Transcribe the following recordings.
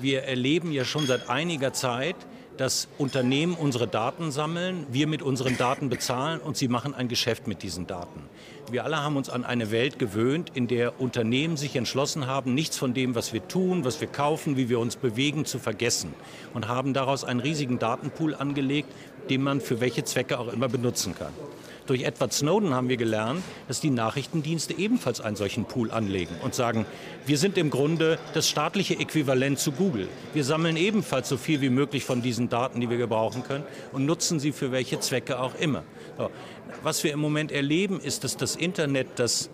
Wir erleben ja schon seit einiger Zeit, dass Unternehmen unsere Daten sammeln, wir mit unseren Daten bezahlen und sie machen ein Geschäft mit diesen Daten. Wir alle haben uns an eine Welt gewöhnt, in der Unternehmen sich entschlossen haben, nichts von dem, was wir tun, was wir kaufen, wie wir uns bewegen, zu vergessen und haben daraus einen riesigen Datenpool angelegt, den man für welche Zwecke auch immer benutzen kann. Durch Edward Snowden haben wir gelernt, dass die Nachrichtendienste ebenfalls einen solchen Pool anlegen und sagen, wir sind im Grunde das staatliche Äquivalent zu Google. Wir sammeln ebenfalls so viel wie möglich von diesen Daten, die wir gebrauchen können und nutzen sie für welche Zwecke auch immer. So. Was wir im Moment erleben, ist, dass das Internet das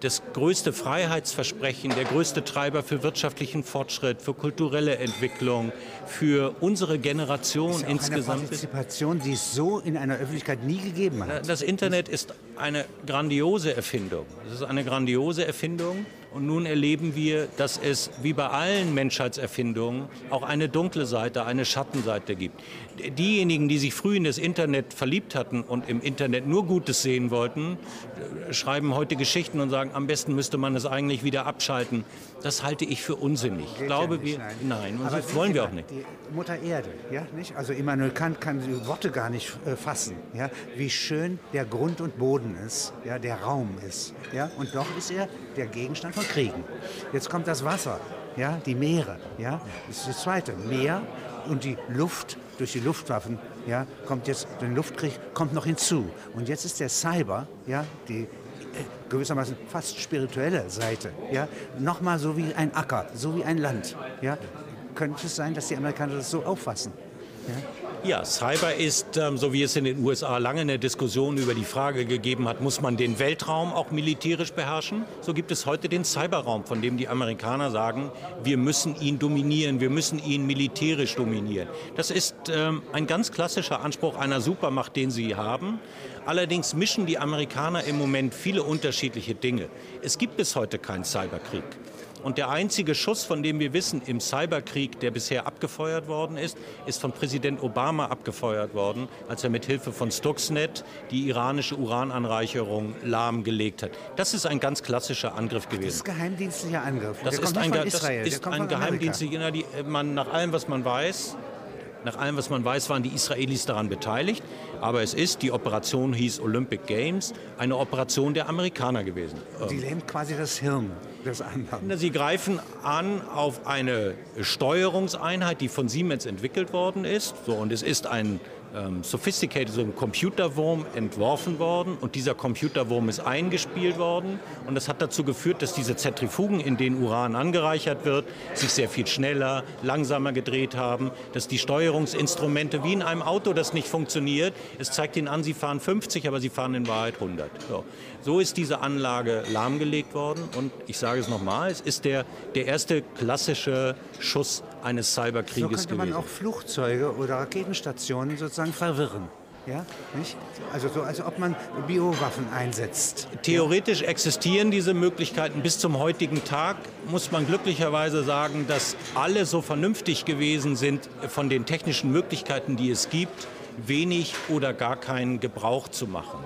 das größte Freiheitsversprechen, der größte Treiber für wirtschaftlichen Fortschritt, für kulturelle Entwicklung, für unsere Generation ist ja insgesamt. Eine Partizipation, die es so in einer Öffentlichkeit nie gegeben hat. Das Internet ist eine grandiose Erfindung. Es ist eine grandiose Erfindung und nun erleben wir, dass es wie bei allen Menschheitserfindungen auch eine dunkle Seite, eine Schattenseite gibt. Diejenigen, die sich früh in das Internet verliebt hatten und im Internet nur Gutes sehen wollten, schreiben heute Geschichten und sagen, am besten müsste man es eigentlich wieder abschalten. Das halte ich für unsinnig. Ich glaube, ja nicht, wir, nein, nein und das wollen wir auch nicht. Mutter Erde, ja, nicht? Also Immanuel Kant kann die Worte gar nicht äh, fassen, ja, wie schön der Grund und Boden ist, ja, der Raum ist, ja, und doch ist er der Gegenstand Kriegen. Jetzt kommt das Wasser, ja, die Meere, ja, das ist das Zweite, Meer und die Luft durch die Luftwaffen, ja, kommt jetzt der Luftkrieg kommt noch hinzu. Und jetzt ist der Cyber, ja, die äh, gewissermaßen fast spirituelle Seite, ja, nochmal so wie ein Acker, so wie ein Land, ja. Könnte es sein, dass die Amerikaner das so auffassen? Ja? Ja, Cyber ist, ähm, so wie es in den USA lange eine Diskussion über die Frage gegeben hat, muss man den Weltraum auch militärisch beherrschen? So gibt es heute den Cyberraum, von dem die Amerikaner sagen, wir müssen ihn dominieren, wir müssen ihn militärisch dominieren. Das ist ähm, ein ganz klassischer Anspruch einer Supermacht, den sie haben. Allerdings mischen die Amerikaner im Moment viele unterschiedliche Dinge. Es gibt bis heute keinen Cyberkrieg. Und der einzige Schuss, von dem wir wissen, im Cyberkrieg, der bisher abgefeuert worden ist, ist von Präsident Obama abgefeuert worden, als er mit Hilfe von Stuxnet die iranische Urananreicherung lahmgelegt hat. Das ist ein ganz klassischer Angriff gewesen. Das ist geheimdienstlicher Angriff. Das ist ein, das ist ein geheimdienstlicher, man nach allem, was man weiß, nach allem, was man weiß, waren die Israelis daran beteiligt. Aber es ist, die Operation hieß Olympic Games, eine Operation der Amerikaner gewesen. Sie lähmt quasi das Hirn des anderen. Sie greifen an auf eine Steuerungseinheit, die von Siemens entwickelt worden ist. So, und es ist ein ähm, sophisticated, so ein Computerwurm entworfen worden und dieser Computerwurm ist eingespielt worden und das hat dazu geführt, dass diese Zentrifugen, in denen Uran angereichert wird, sich sehr viel schneller, langsamer gedreht haben, dass die Steuerungsinstrumente wie in einem Auto das nicht funktioniert. Es zeigt ihnen an, sie fahren 50, aber sie fahren in Wahrheit 100. So, so ist diese Anlage lahmgelegt worden und ich sage es nochmal, es ist der, der erste klassische Schuss eines Cyberkrieges so könnte man auch Flugzeuge oder Raketenstationen sozusagen verwirren. Ja, nicht? Also so, als ob man Biowaffen einsetzt. Theoretisch existieren diese Möglichkeiten. Bis zum heutigen Tag muss man glücklicherweise sagen, dass alle so vernünftig gewesen sind, von den technischen Möglichkeiten, die es gibt, wenig oder gar keinen Gebrauch zu machen.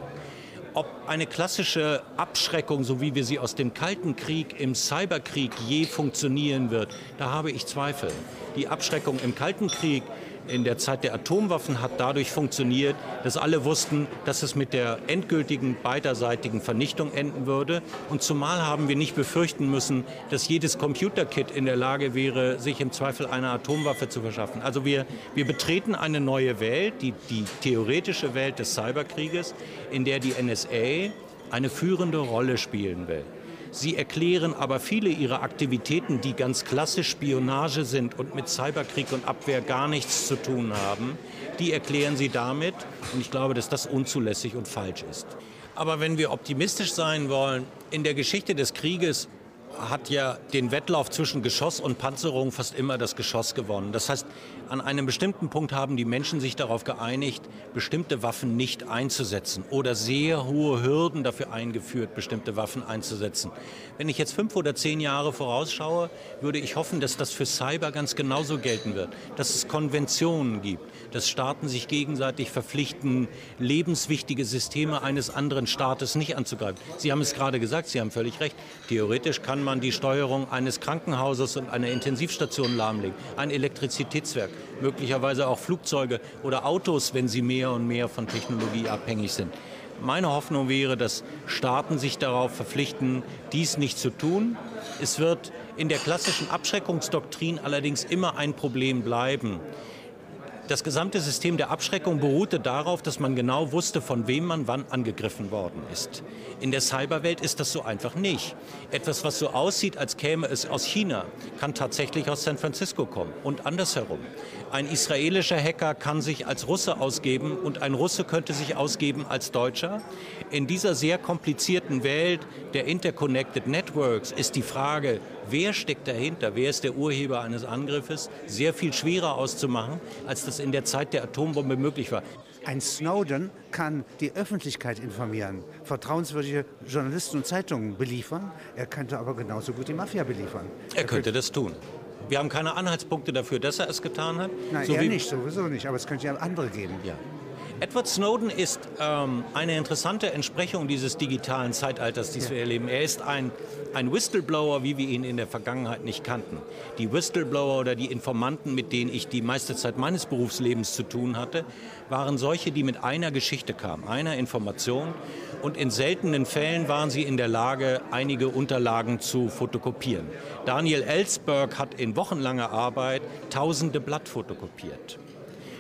Ob eine klassische Abschreckung, so wie wir sie aus dem Kalten Krieg im Cyberkrieg je funktionieren wird, da habe ich Zweifel. Die Abschreckung im Kalten Krieg in der Zeit der Atomwaffen hat dadurch funktioniert, dass alle wussten, dass es mit der endgültigen beiderseitigen Vernichtung enden würde. Und zumal haben wir nicht befürchten müssen, dass jedes Computerkit in der Lage wäre, sich im Zweifel eine Atomwaffe zu verschaffen. Also wir, wir betreten eine neue Welt, die, die theoretische Welt des Cyberkrieges, in der die NSA eine führende Rolle spielen will. Sie erklären aber viele ihrer Aktivitäten, die ganz klassisch Spionage sind und mit Cyberkrieg und Abwehr gar nichts zu tun haben, die erklären sie damit. Und ich glaube, dass das unzulässig und falsch ist. Aber wenn wir optimistisch sein wollen, in der Geschichte des Krieges hat ja den Wettlauf zwischen Geschoss und Panzerung fast immer das Geschoss gewonnen. Das heißt, an einem bestimmten Punkt haben die Menschen sich darauf geeinigt, bestimmte Waffen nicht einzusetzen oder sehr hohe Hürden dafür eingeführt, bestimmte Waffen einzusetzen. Wenn ich jetzt fünf oder zehn Jahre vorausschaue, würde ich hoffen, dass das für Cyber ganz genauso gelten wird, dass es Konventionen gibt, dass Staaten sich gegenseitig verpflichten, lebenswichtige Systeme eines anderen Staates nicht anzugreifen. Sie haben es gerade gesagt, Sie haben völlig recht. Theoretisch kann kann man die Steuerung eines Krankenhauses und einer Intensivstation lahmlegen. Ein Elektrizitätswerk, möglicherweise auch Flugzeuge oder Autos, wenn sie mehr und mehr von Technologie abhängig sind. Meine Hoffnung wäre, dass Staaten sich darauf verpflichten, dies nicht zu tun. Es wird in der klassischen Abschreckungsdoktrin allerdings immer ein Problem bleiben. Das gesamte System der Abschreckung beruhte darauf, dass man genau wusste, von wem man wann angegriffen worden ist. In der Cyberwelt ist das so einfach nicht. Etwas, was so aussieht, als käme es aus China, kann tatsächlich aus San Francisco kommen und andersherum. Ein israelischer Hacker kann sich als Russe ausgeben und ein Russe könnte sich ausgeben als Deutscher. In dieser sehr komplizierten Welt der Interconnected Networks ist die Frage, wer steckt dahinter, wer ist der Urheber eines Angriffes, sehr viel schwerer auszumachen, als das in der Zeit der Atombombe möglich war. Ein Snowden kann die Öffentlichkeit informieren, vertrauenswürdige Journalisten und Zeitungen beliefern. Er könnte aber genauso gut die Mafia beliefern. Er, er könnte das tun. Wir haben keine Anhaltspunkte dafür, dass er es getan hat. Nein, so er nicht, sowieso nicht. Aber es könnte ja andere geben. Ja. Edward Snowden ist ähm, eine interessante Entsprechung dieses digitalen Zeitalters, das wir erleben. Er ist ein, ein Whistleblower, wie wir ihn in der Vergangenheit nicht kannten. Die Whistleblower oder die Informanten, mit denen ich die meiste Zeit meines Berufslebens zu tun hatte, waren solche, die mit einer Geschichte kamen, einer Information. Und in seltenen Fällen waren sie in der Lage, einige Unterlagen zu fotokopieren. Daniel Ellsberg hat in wochenlanger Arbeit tausende Blatt fotokopiert.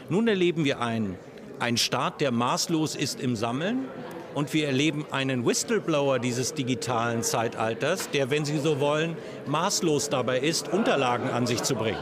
Nun erleben wir ein ein Staat, der maßlos ist im Sammeln. Und wir erleben einen Whistleblower dieses digitalen Zeitalters, der, wenn Sie so wollen, maßlos dabei ist, Unterlagen an sich zu bringen.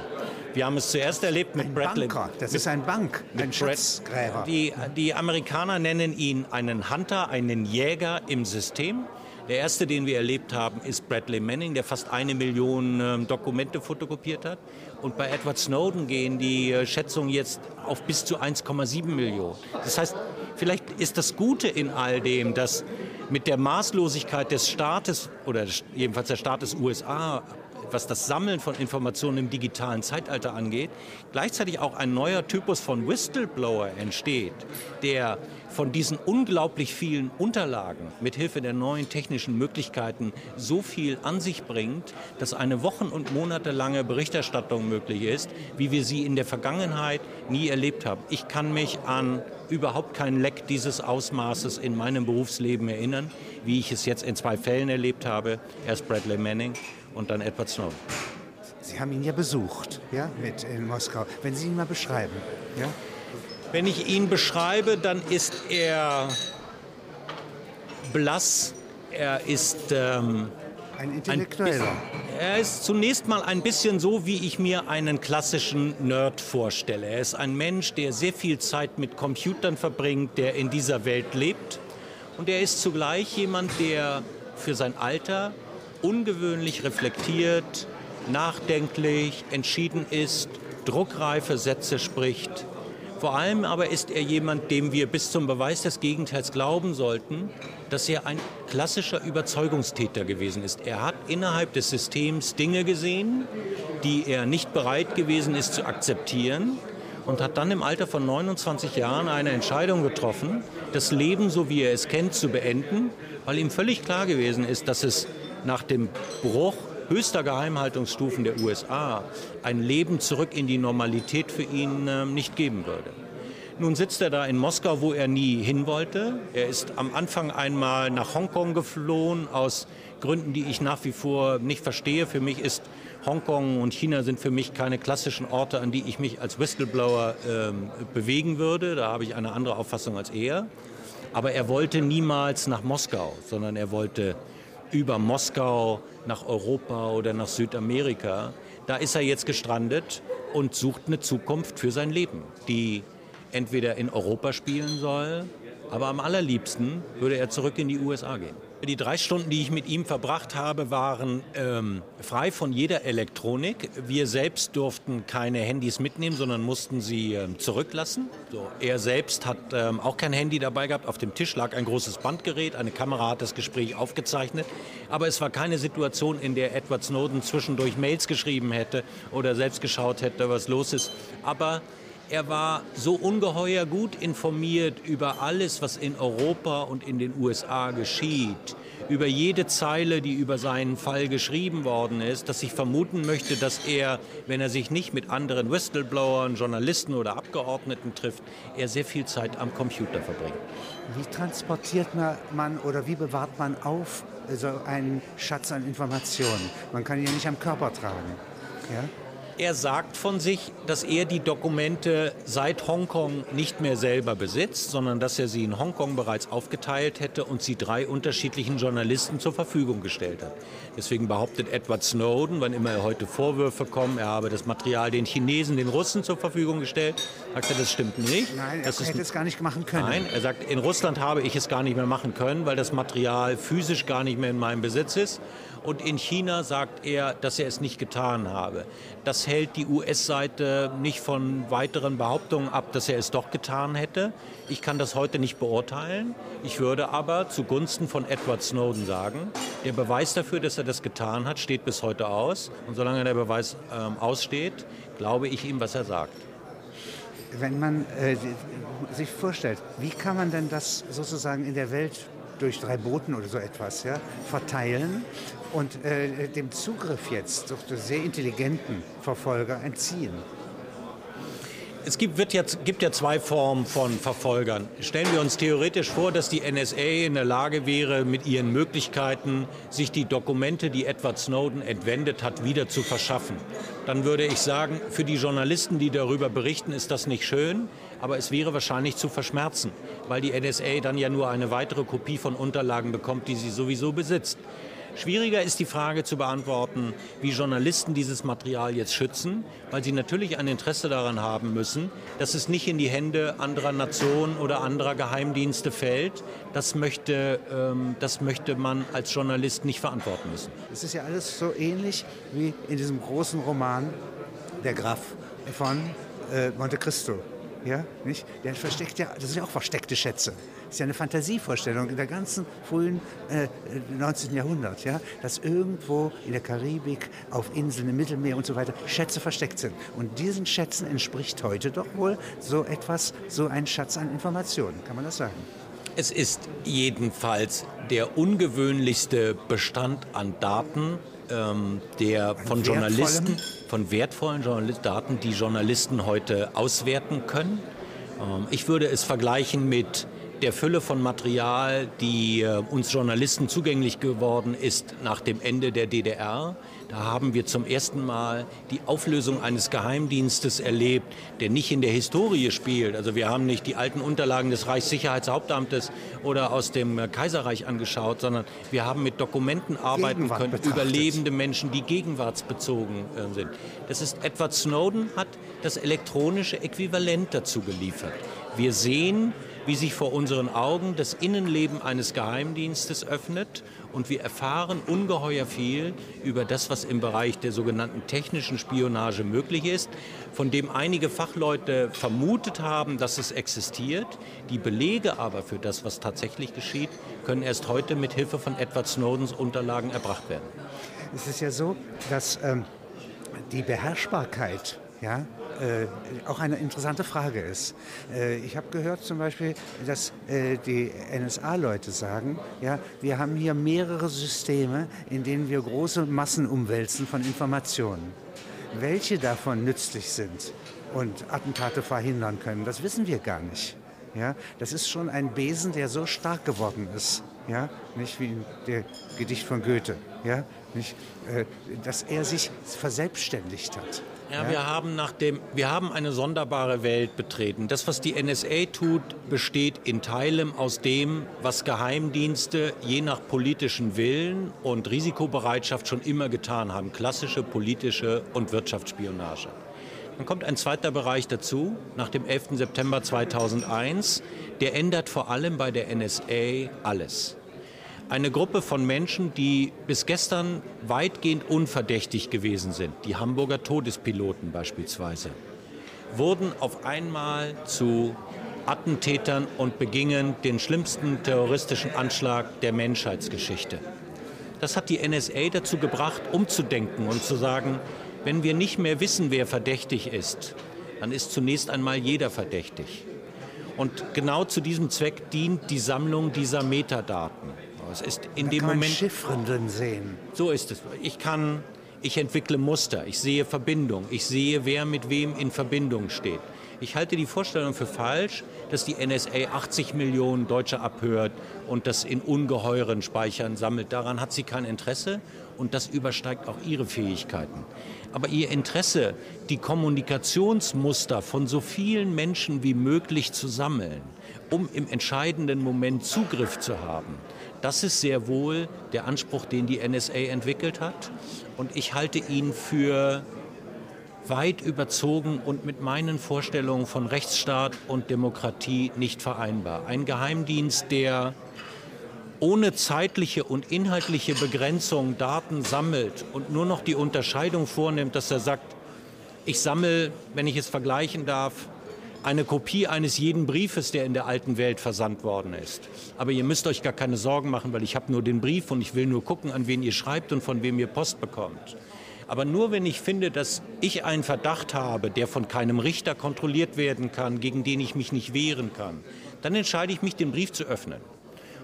Wir haben es zuerst erlebt mit Bradley. Banker. Das ist ein Bank, ein Schatzgräber. Die, die Amerikaner nennen ihn einen Hunter, einen Jäger im System. Der erste, den wir erlebt haben, ist Bradley Manning, der fast eine Million äh, Dokumente fotokopiert hat. Und bei Edward Snowden gehen die äh, Schätzungen jetzt auf bis zu 1,7 Millionen. Das heißt, vielleicht ist das Gute in all dem, dass mit der Maßlosigkeit des Staates oder jedenfalls der Staat des USA was das Sammeln von Informationen im digitalen Zeitalter angeht, gleichzeitig auch ein neuer Typus von Whistleblower entsteht, der von diesen unglaublich vielen Unterlagen mit Hilfe der neuen technischen Möglichkeiten so viel an sich bringt, dass eine wochen- und monatelange Berichterstattung möglich ist, wie wir sie in der Vergangenheit nie erlebt haben. Ich kann mich an überhaupt keinen Leck dieses Ausmaßes in meinem Berufsleben erinnern, wie ich es jetzt in zwei Fällen erlebt habe. Erst Bradley Manning und dann Edward Snowden. Sie haben ihn ja besucht, ja, mit in Moskau. Wenn Sie ihn mal beschreiben, ja? Wenn ich ihn beschreibe, dann ist er blass, er ist ähm, ein Intellektueller. Ein, er ist zunächst mal ein bisschen so, wie ich mir einen klassischen Nerd vorstelle. Er ist ein Mensch, der sehr viel Zeit mit Computern verbringt, der in dieser Welt lebt. Und er ist zugleich jemand, der für sein Alter ungewöhnlich reflektiert, nachdenklich, entschieden ist, druckreife Sätze spricht. Vor allem aber ist er jemand, dem wir bis zum Beweis des Gegenteils glauben sollten, dass er ein klassischer Überzeugungstäter gewesen ist. Er hat innerhalb des Systems Dinge gesehen, die er nicht bereit gewesen ist zu akzeptieren und hat dann im Alter von 29 Jahren eine Entscheidung getroffen, das Leben, so wie er es kennt, zu beenden, weil ihm völlig klar gewesen ist, dass es nach dem Bruch höchster Geheimhaltungsstufen der USA ein Leben zurück in die Normalität für ihn äh, nicht geben würde. Nun sitzt er da in Moskau, wo er nie hin wollte. Er ist am Anfang einmal nach Hongkong geflohen, aus Gründen, die ich nach wie vor nicht verstehe. Für mich ist Hongkong und China sind für mich keine klassischen Orte, an die ich mich als Whistleblower ähm, bewegen würde. Da habe ich eine andere Auffassung als er. Aber er wollte niemals nach Moskau, sondern er wollte über Moskau nach Europa oder nach Südamerika. Da ist er jetzt gestrandet und sucht eine Zukunft für sein Leben, die entweder in Europa spielen soll, aber am allerliebsten würde er zurück in die USA gehen. Die drei Stunden, die ich mit ihm verbracht habe, waren ähm, frei von jeder Elektronik. Wir selbst durften keine Handys mitnehmen, sondern mussten sie ähm, zurücklassen. So, er selbst hat ähm, auch kein Handy dabei gehabt. Auf dem Tisch lag ein großes Bandgerät. Eine Kamera hat das Gespräch aufgezeichnet. Aber es war keine Situation, in der Edward Snowden zwischendurch Mails geschrieben hätte oder selbst geschaut hätte, was los ist. Aber er war so ungeheuer gut informiert über alles, was in Europa und in den USA geschieht, über jede Zeile, die über seinen Fall geschrieben worden ist, dass ich vermuten möchte, dass er, wenn er sich nicht mit anderen Whistleblowern, Journalisten oder Abgeordneten trifft, er sehr viel Zeit am Computer verbringt. Wie transportiert man oder wie bewahrt man auf so einen Schatz an Informationen? Man kann ihn ja nicht am Körper tragen. Ja? Er sagt von sich, dass er die Dokumente seit Hongkong nicht mehr selber besitzt, sondern dass er sie in Hongkong bereits aufgeteilt hätte und sie drei unterschiedlichen Journalisten zur Verfügung gestellt hat. Deswegen behauptet Edward Snowden, wann immer heute Vorwürfe kommen, er habe das Material den Chinesen, den Russen zur Verfügung gestellt, sagt er, das stimmt nicht. Nein, er das hätte es gar nicht machen können. Nein, er sagt, in Russland habe ich es gar nicht mehr machen können, weil das Material physisch gar nicht mehr in meinem Besitz ist. Und in China sagt er, dass er es nicht getan habe. Das hält die US-Seite nicht von weiteren Behauptungen ab, dass er es doch getan hätte. Ich kann das heute nicht beurteilen. Ich würde aber zugunsten von Edward Snowden sagen, der Beweis dafür, dass er das getan hat, steht bis heute aus. Und solange der Beweis ähm, aussteht, glaube ich ihm, was er sagt. Wenn man äh, sich vorstellt, wie kann man denn das sozusagen in der Welt durch drei Booten oder so etwas ja, verteilen und äh, dem Zugriff jetzt durch sehr intelligenten Verfolger entziehen. Es gibt, wird jetzt, gibt ja zwei Formen von Verfolgern. Stellen wir uns theoretisch vor, dass die NSA in der Lage wäre, mit ihren Möglichkeiten, sich die Dokumente, die Edward Snowden entwendet hat, wieder zu verschaffen. Dann würde ich sagen, für die Journalisten, die darüber berichten, ist das nicht schön, aber es wäre wahrscheinlich zu verschmerzen, weil die NSA dann ja nur eine weitere Kopie von Unterlagen bekommt, die sie sowieso besitzt. Schwieriger ist die Frage zu beantworten, wie Journalisten dieses Material jetzt schützen, weil sie natürlich ein Interesse daran haben müssen, dass es nicht in die Hände anderer Nationen oder anderer Geheimdienste fällt. Das möchte, ähm, das möchte man als Journalist nicht verantworten müssen. Es ist ja alles so ähnlich wie in diesem großen Roman Der Graf von äh, Monte Cristo. Ja, nicht? Der versteckt ja, das sind ja auch versteckte Schätze. Das ist ja eine Fantasievorstellung in der ganzen frühen äh, 19. Jahrhundert, ja, dass irgendwo in der Karibik, auf Inseln im Mittelmeer und so weiter Schätze versteckt sind. Und diesen Schätzen entspricht heute doch wohl so etwas, so ein Schatz an Informationen. Kann man das sagen? Es ist jedenfalls der ungewöhnlichste Bestand an Daten, ähm, der von Journalisten, von wertvollen Journalist Daten, die Journalisten heute auswerten können. Ähm, ich würde es vergleichen mit der Fülle von Material, die äh, uns Journalisten zugänglich geworden ist nach dem Ende der DDR. Da haben wir zum ersten Mal die Auflösung eines Geheimdienstes erlebt, der nicht in der Historie spielt. Also wir haben nicht die alten Unterlagen des Reichssicherheitshauptamtes oder aus dem äh, Kaiserreich angeschaut, sondern wir haben mit Dokumenten arbeiten Gegenwart können betrachtet. über lebende Menschen, die gegenwartsbezogen äh, sind. Das ist Edward Snowden hat das elektronische Äquivalent dazu geliefert. Wir sehen, wie sich vor unseren Augen das Innenleben eines Geheimdienstes öffnet und wir erfahren ungeheuer viel über das, was im Bereich der sogenannten technischen Spionage möglich ist, von dem einige Fachleute vermutet haben, dass es existiert. Die Belege aber für das, was tatsächlich geschieht, können erst heute mit Hilfe von Edward Snowdens Unterlagen erbracht werden. Es ist ja so, dass ähm, die Beherrschbarkeit ja, äh, auch eine interessante Frage ist. Äh, ich habe gehört zum Beispiel, dass äh, die NSA-Leute sagen, ja, wir haben hier mehrere Systeme, in denen wir große Massen umwälzen von Informationen. Welche davon nützlich sind und Attentate verhindern können, das wissen wir gar nicht. Ja, das ist schon ein Besen, der so stark geworden ist, ja, nicht wie in der Gedicht von Goethe, ja, nicht, äh, dass er sich verselbstständigt hat. Ja, wir haben nach dem, wir haben eine sonderbare Welt betreten. Das, was die NSA tut, besteht in Teilen aus dem, was Geheimdienste je nach politischen Willen und Risikobereitschaft schon immer getan haben. Klassische politische und Wirtschaftsspionage. Dann kommt ein zweiter Bereich dazu, nach dem 11. September 2001. Der ändert vor allem bei der NSA alles eine Gruppe von Menschen, die bis gestern weitgehend unverdächtig gewesen sind, die Hamburger Todespiloten beispielsweise, wurden auf einmal zu Attentätern und begingen den schlimmsten terroristischen Anschlag der Menschheitsgeschichte. Das hat die NSA dazu gebracht, umzudenken und zu sagen, wenn wir nicht mehr wissen, wer verdächtig ist, dann ist zunächst einmal jeder verdächtig. Und genau zu diesem Zweck dient die Sammlung dieser Metadaten. Es ist in da dem kann man Moment. Chiffren drin sehen. So ist es. Ich kann, ich entwickle Muster, ich sehe Verbindung, ich sehe, wer mit wem in Verbindung steht. Ich halte die Vorstellung für falsch, dass die NSA 80 Millionen Deutsche abhört und das in ungeheuren Speichern sammelt. Daran hat sie kein Interesse und das übersteigt auch ihre Fähigkeiten. Aber ihr Interesse, die Kommunikationsmuster von so vielen Menschen wie möglich zu sammeln, um im entscheidenden Moment Zugriff zu haben, das ist sehr wohl der Anspruch, den die NSA entwickelt hat. Und ich halte ihn für weit überzogen und mit meinen Vorstellungen von Rechtsstaat und Demokratie nicht vereinbar. Ein Geheimdienst, der ohne zeitliche und inhaltliche Begrenzung Daten sammelt und nur noch die Unterscheidung vornimmt, dass er sagt, ich sammle, wenn ich es vergleichen darf, eine Kopie eines jeden Briefes, der in der alten Welt versandt worden ist. Aber ihr müsst euch gar keine Sorgen machen, weil ich habe nur den Brief und ich will nur gucken, an wen ihr schreibt und von wem ihr Post bekommt. Aber nur wenn ich finde, dass ich einen Verdacht habe, der von keinem Richter kontrolliert werden kann, gegen den ich mich nicht wehren kann, dann entscheide ich mich, den Brief zu öffnen.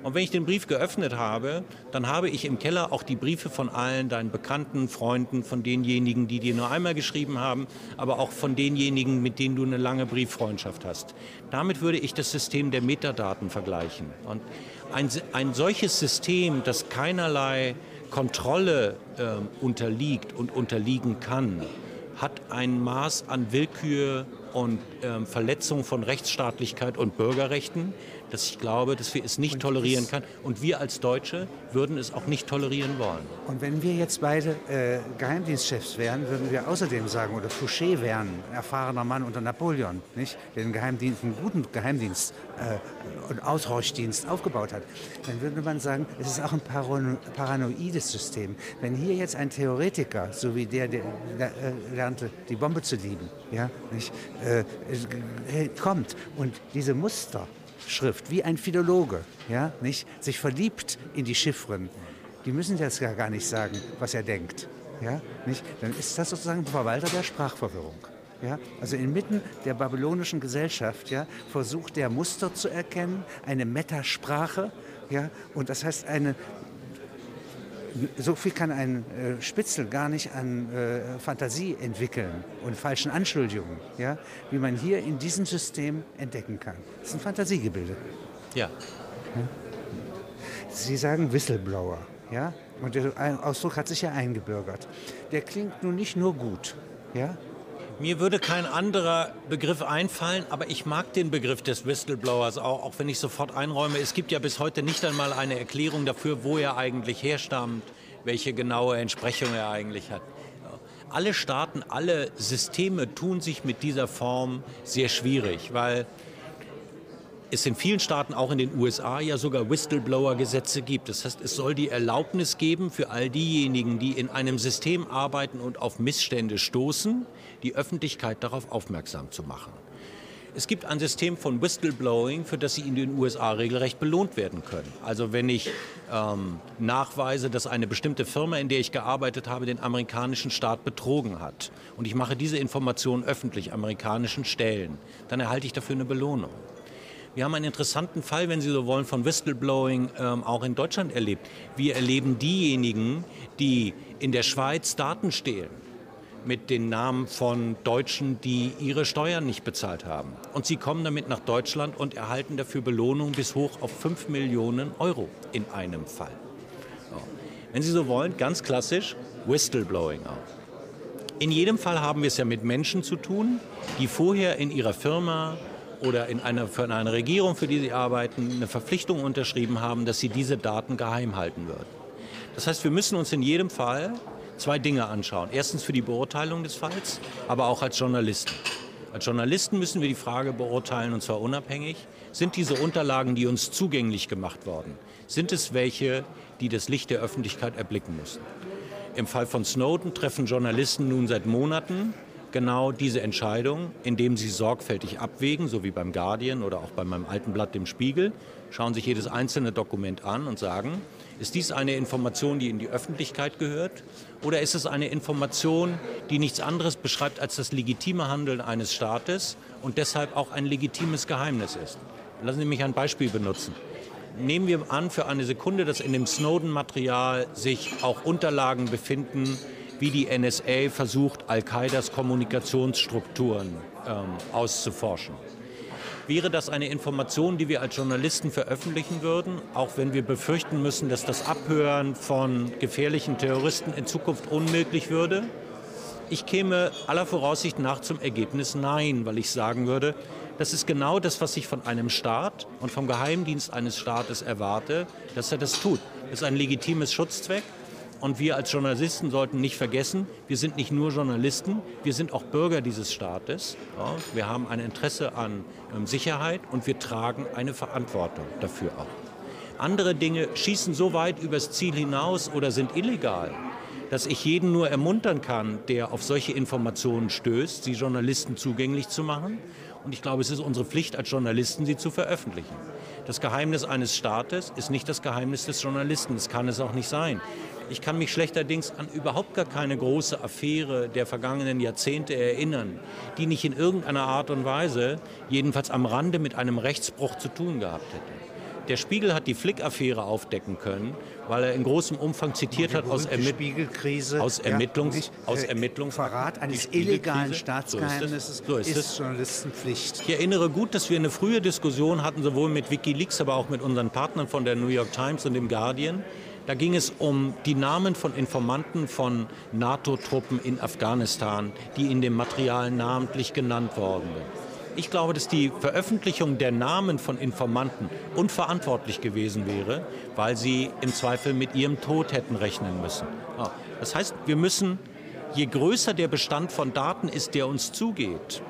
Und wenn ich den Brief geöffnet habe, dann habe ich im Keller auch die Briefe von allen deinen Bekannten, Freunden, von denjenigen, die dir nur einmal geschrieben haben, aber auch von denjenigen, mit denen du eine lange Brieffreundschaft hast. Damit würde ich das System der Metadaten vergleichen. Und ein, ein solches System, das keinerlei Kontrolle äh, unterliegt und unterliegen kann, hat ein Maß an Willkür und äh, Verletzung von Rechtsstaatlichkeit und Bürgerrechten, dass ich glaube, dass wir es nicht und tolerieren können. Und wir als Deutsche würden es auch nicht tolerieren wollen. Und wenn wir jetzt beide äh, Geheimdienstchefs wären, würden wir außerdem sagen, oder Fouché wären, erfahrener Mann unter Napoleon, nicht? der den Geheimdienst, einen guten Geheimdienst äh, und Ausrauschdienst aufgebaut hat, dann würde man sagen, es ist auch ein Parano paranoides System. Wenn hier jetzt ein Theoretiker, so wie der, der, der äh, lernte, die Bombe zu lieben, ja, nicht, äh, kommt und diese Muster Schrift, wie ein Philologe, ja, nicht, sich verliebt in die Chiffren, die müssen das ja gar nicht sagen, was er denkt. Ja, nicht? Dann ist das sozusagen Verwalter der Sprachverwirrung. Ja, also inmitten der babylonischen Gesellschaft ja, versucht der Muster zu erkennen, eine Metasprache, ja, und das heißt eine so viel kann ein äh, Spitzel gar nicht an äh, Fantasie entwickeln und falschen Anschuldigungen, ja, wie man hier in diesem System entdecken kann. Das sind Fantasiegebilde. Ja. Sie sagen Whistleblower, ja, und der Ausdruck hat sich ja eingebürgert. Der klingt nun nicht nur gut, ja, mir würde kein anderer Begriff einfallen, aber ich mag den Begriff des Whistleblowers auch, auch wenn ich sofort einräume. Es gibt ja bis heute nicht einmal eine Erklärung dafür, wo er eigentlich herstammt, welche genaue Entsprechung er eigentlich hat. Alle Staaten, alle Systeme tun sich mit dieser Form sehr schwierig, weil es in vielen Staaten, auch in den USA, ja sogar Whistleblower-Gesetze gibt. Das heißt, es soll die Erlaubnis geben für all diejenigen, die in einem System arbeiten und auf Missstände stoßen, die Öffentlichkeit darauf aufmerksam zu machen. Es gibt ein System von Whistleblowing, für das Sie in den USA regelrecht belohnt werden können. Also wenn ich ähm, nachweise, dass eine bestimmte Firma, in der ich gearbeitet habe, den amerikanischen Staat betrogen hat und ich mache diese Informationen öffentlich amerikanischen Stellen, dann erhalte ich dafür eine Belohnung. Wir haben einen interessanten Fall, wenn Sie so wollen, von Whistleblowing ähm, auch in Deutschland erlebt. Wir erleben diejenigen, die in der Schweiz Daten stehlen mit den Namen von Deutschen, die ihre Steuern nicht bezahlt haben. Und sie kommen damit nach Deutschland und erhalten dafür Belohnung bis hoch auf 5 Millionen Euro in einem Fall. So. Wenn Sie so wollen, ganz klassisch Whistleblowing auch. In jedem Fall haben wir es ja mit Menschen zu tun, die vorher in ihrer Firma oder in einer, für eine Regierung, für die sie arbeiten, eine Verpflichtung unterschrieben haben, dass sie diese Daten geheim halten würden. Das heißt, wir müssen uns in jedem Fall zwei Dinge anschauen. Erstens für die Beurteilung des Falls, aber auch als Journalisten. Als Journalisten müssen wir die Frage beurteilen, und zwar unabhängig, sind diese Unterlagen, die uns zugänglich gemacht worden, sind es welche, die das Licht der Öffentlichkeit erblicken müssen? Im Fall von Snowden treffen Journalisten nun seit Monaten genau diese Entscheidung, indem sie sorgfältig abwägen, so wie beim Guardian oder auch bei meinem alten Blatt dem Spiegel, schauen sich jedes einzelne Dokument an und sagen, ist dies eine Information, die in die Öffentlichkeit gehört oder ist es eine Information, die nichts anderes beschreibt als das legitime Handeln eines Staates und deshalb auch ein legitimes Geheimnis ist? Lassen Sie mich ein Beispiel benutzen. Nehmen wir an für eine Sekunde, dass in dem Snowden-Material sich auch Unterlagen befinden, wie die NSA versucht, Al-Qaidas Kommunikationsstrukturen ähm, auszuforschen. Wäre das eine Information, die wir als Journalisten veröffentlichen würden, auch wenn wir befürchten müssen, dass das Abhören von gefährlichen Terroristen in Zukunft unmöglich würde? Ich käme aller Voraussicht nach zum Ergebnis Nein, weil ich sagen würde, das ist genau das, was ich von einem Staat und vom Geheimdienst eines Staates erwarte, dass er das tut. Das ist ein legitimes Schutzzweck. Und wir als Journalisten sollten nicht vergessen, wir sind nicht nur Journalisten, wir sind auch Bürger dieses Staates. Ja, wir haben ein Interesse an ähm, Sicherheit und wir tragen eine Verantwortung dafür auch. Andere Dinge schießen so weit übers Ziel hinaus oder sind illegal, dass ich jeden nur ermuntern kann, der auf solche Informationen stößt, sie Journalisten zugänglich zu machen und ich glaube, es ist unsere Pflicht als Journalisten, sie zu veröffentlichen. Das Geheimnis eines Staates ist nicht das Geheimnis des Journalisten. Das kann es auch nicht sein. Ich kann mich schlechterdings an überhaupt gar keine große Affäre der vergangenen Jahrzehnte erinnern, die nicht in irgendeiner Art und Weise, jedenfalls am Rande, mit einem Rechtsbruch zu tun gehabt hätte. Der Spiegel hat die Flick-Affäre aufdecken können, weil er in großem Umfang zitiert hat aus, Ermitt aus, Ermittlungs ja, aus Ermittlungs Verrat eines illegalen Staatsgeheimnisses so ist, ist, ist Journalistenpflicht. Ich erinnere gut, dass wir eine frühe Diskussion hatten, sowohl mit Wikileaks, aber auch mit unseren Partnern von der New York Times und dem Guardian. Da ging es um die Namen von Informanten von NATO-Truppen in Afghanistan, die in dem Material namentlich genannt worden sind. Ich glaube, dass die Veröffentlichung der Namen von Informanten unverantwortlich gewesen wäre, weil sie im Zweifel mit ihrem Tod hätten rechnen müssen. Das heißt, wir müssen, je größer der Bestand von Daten ist, der uns zugeht,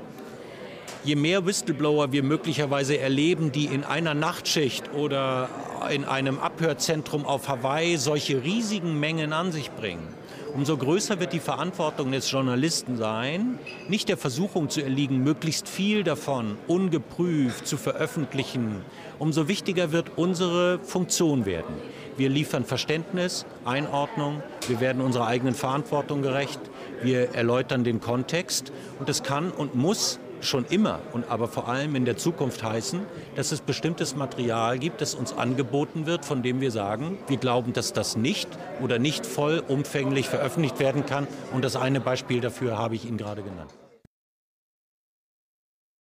je mehr Whistleblower wir möglicherweise erleben, die in einer Nachtschicht oder in einem Abhörzentrum auf Hawaii solche riesigen Mengen an sich bringen, umso größer wird die Verantwortung des Journalisten sein, nicht der Versuchung zu erliegen, möglichst viel davon ungeprüft zu veröffentlichen. Umso wichtiger wird unsere Funktion werden. Wir liefern Verständnis, Einordnung, wir werden unserer eigenen Verantwortung gerecht, wir erläutern den Kontext und es kann und muss schon immer und aber vor allem in der Zukunft heißen, dass es bestimmtes Material gibt, das uns angeboten wird, von dem wir sagen, wir glauben, dass das nicht oder nicht vollumfänglich veröffentlicht werden kann. Und das eine Beispiel dafür habe ich Ihnen gerade genannt.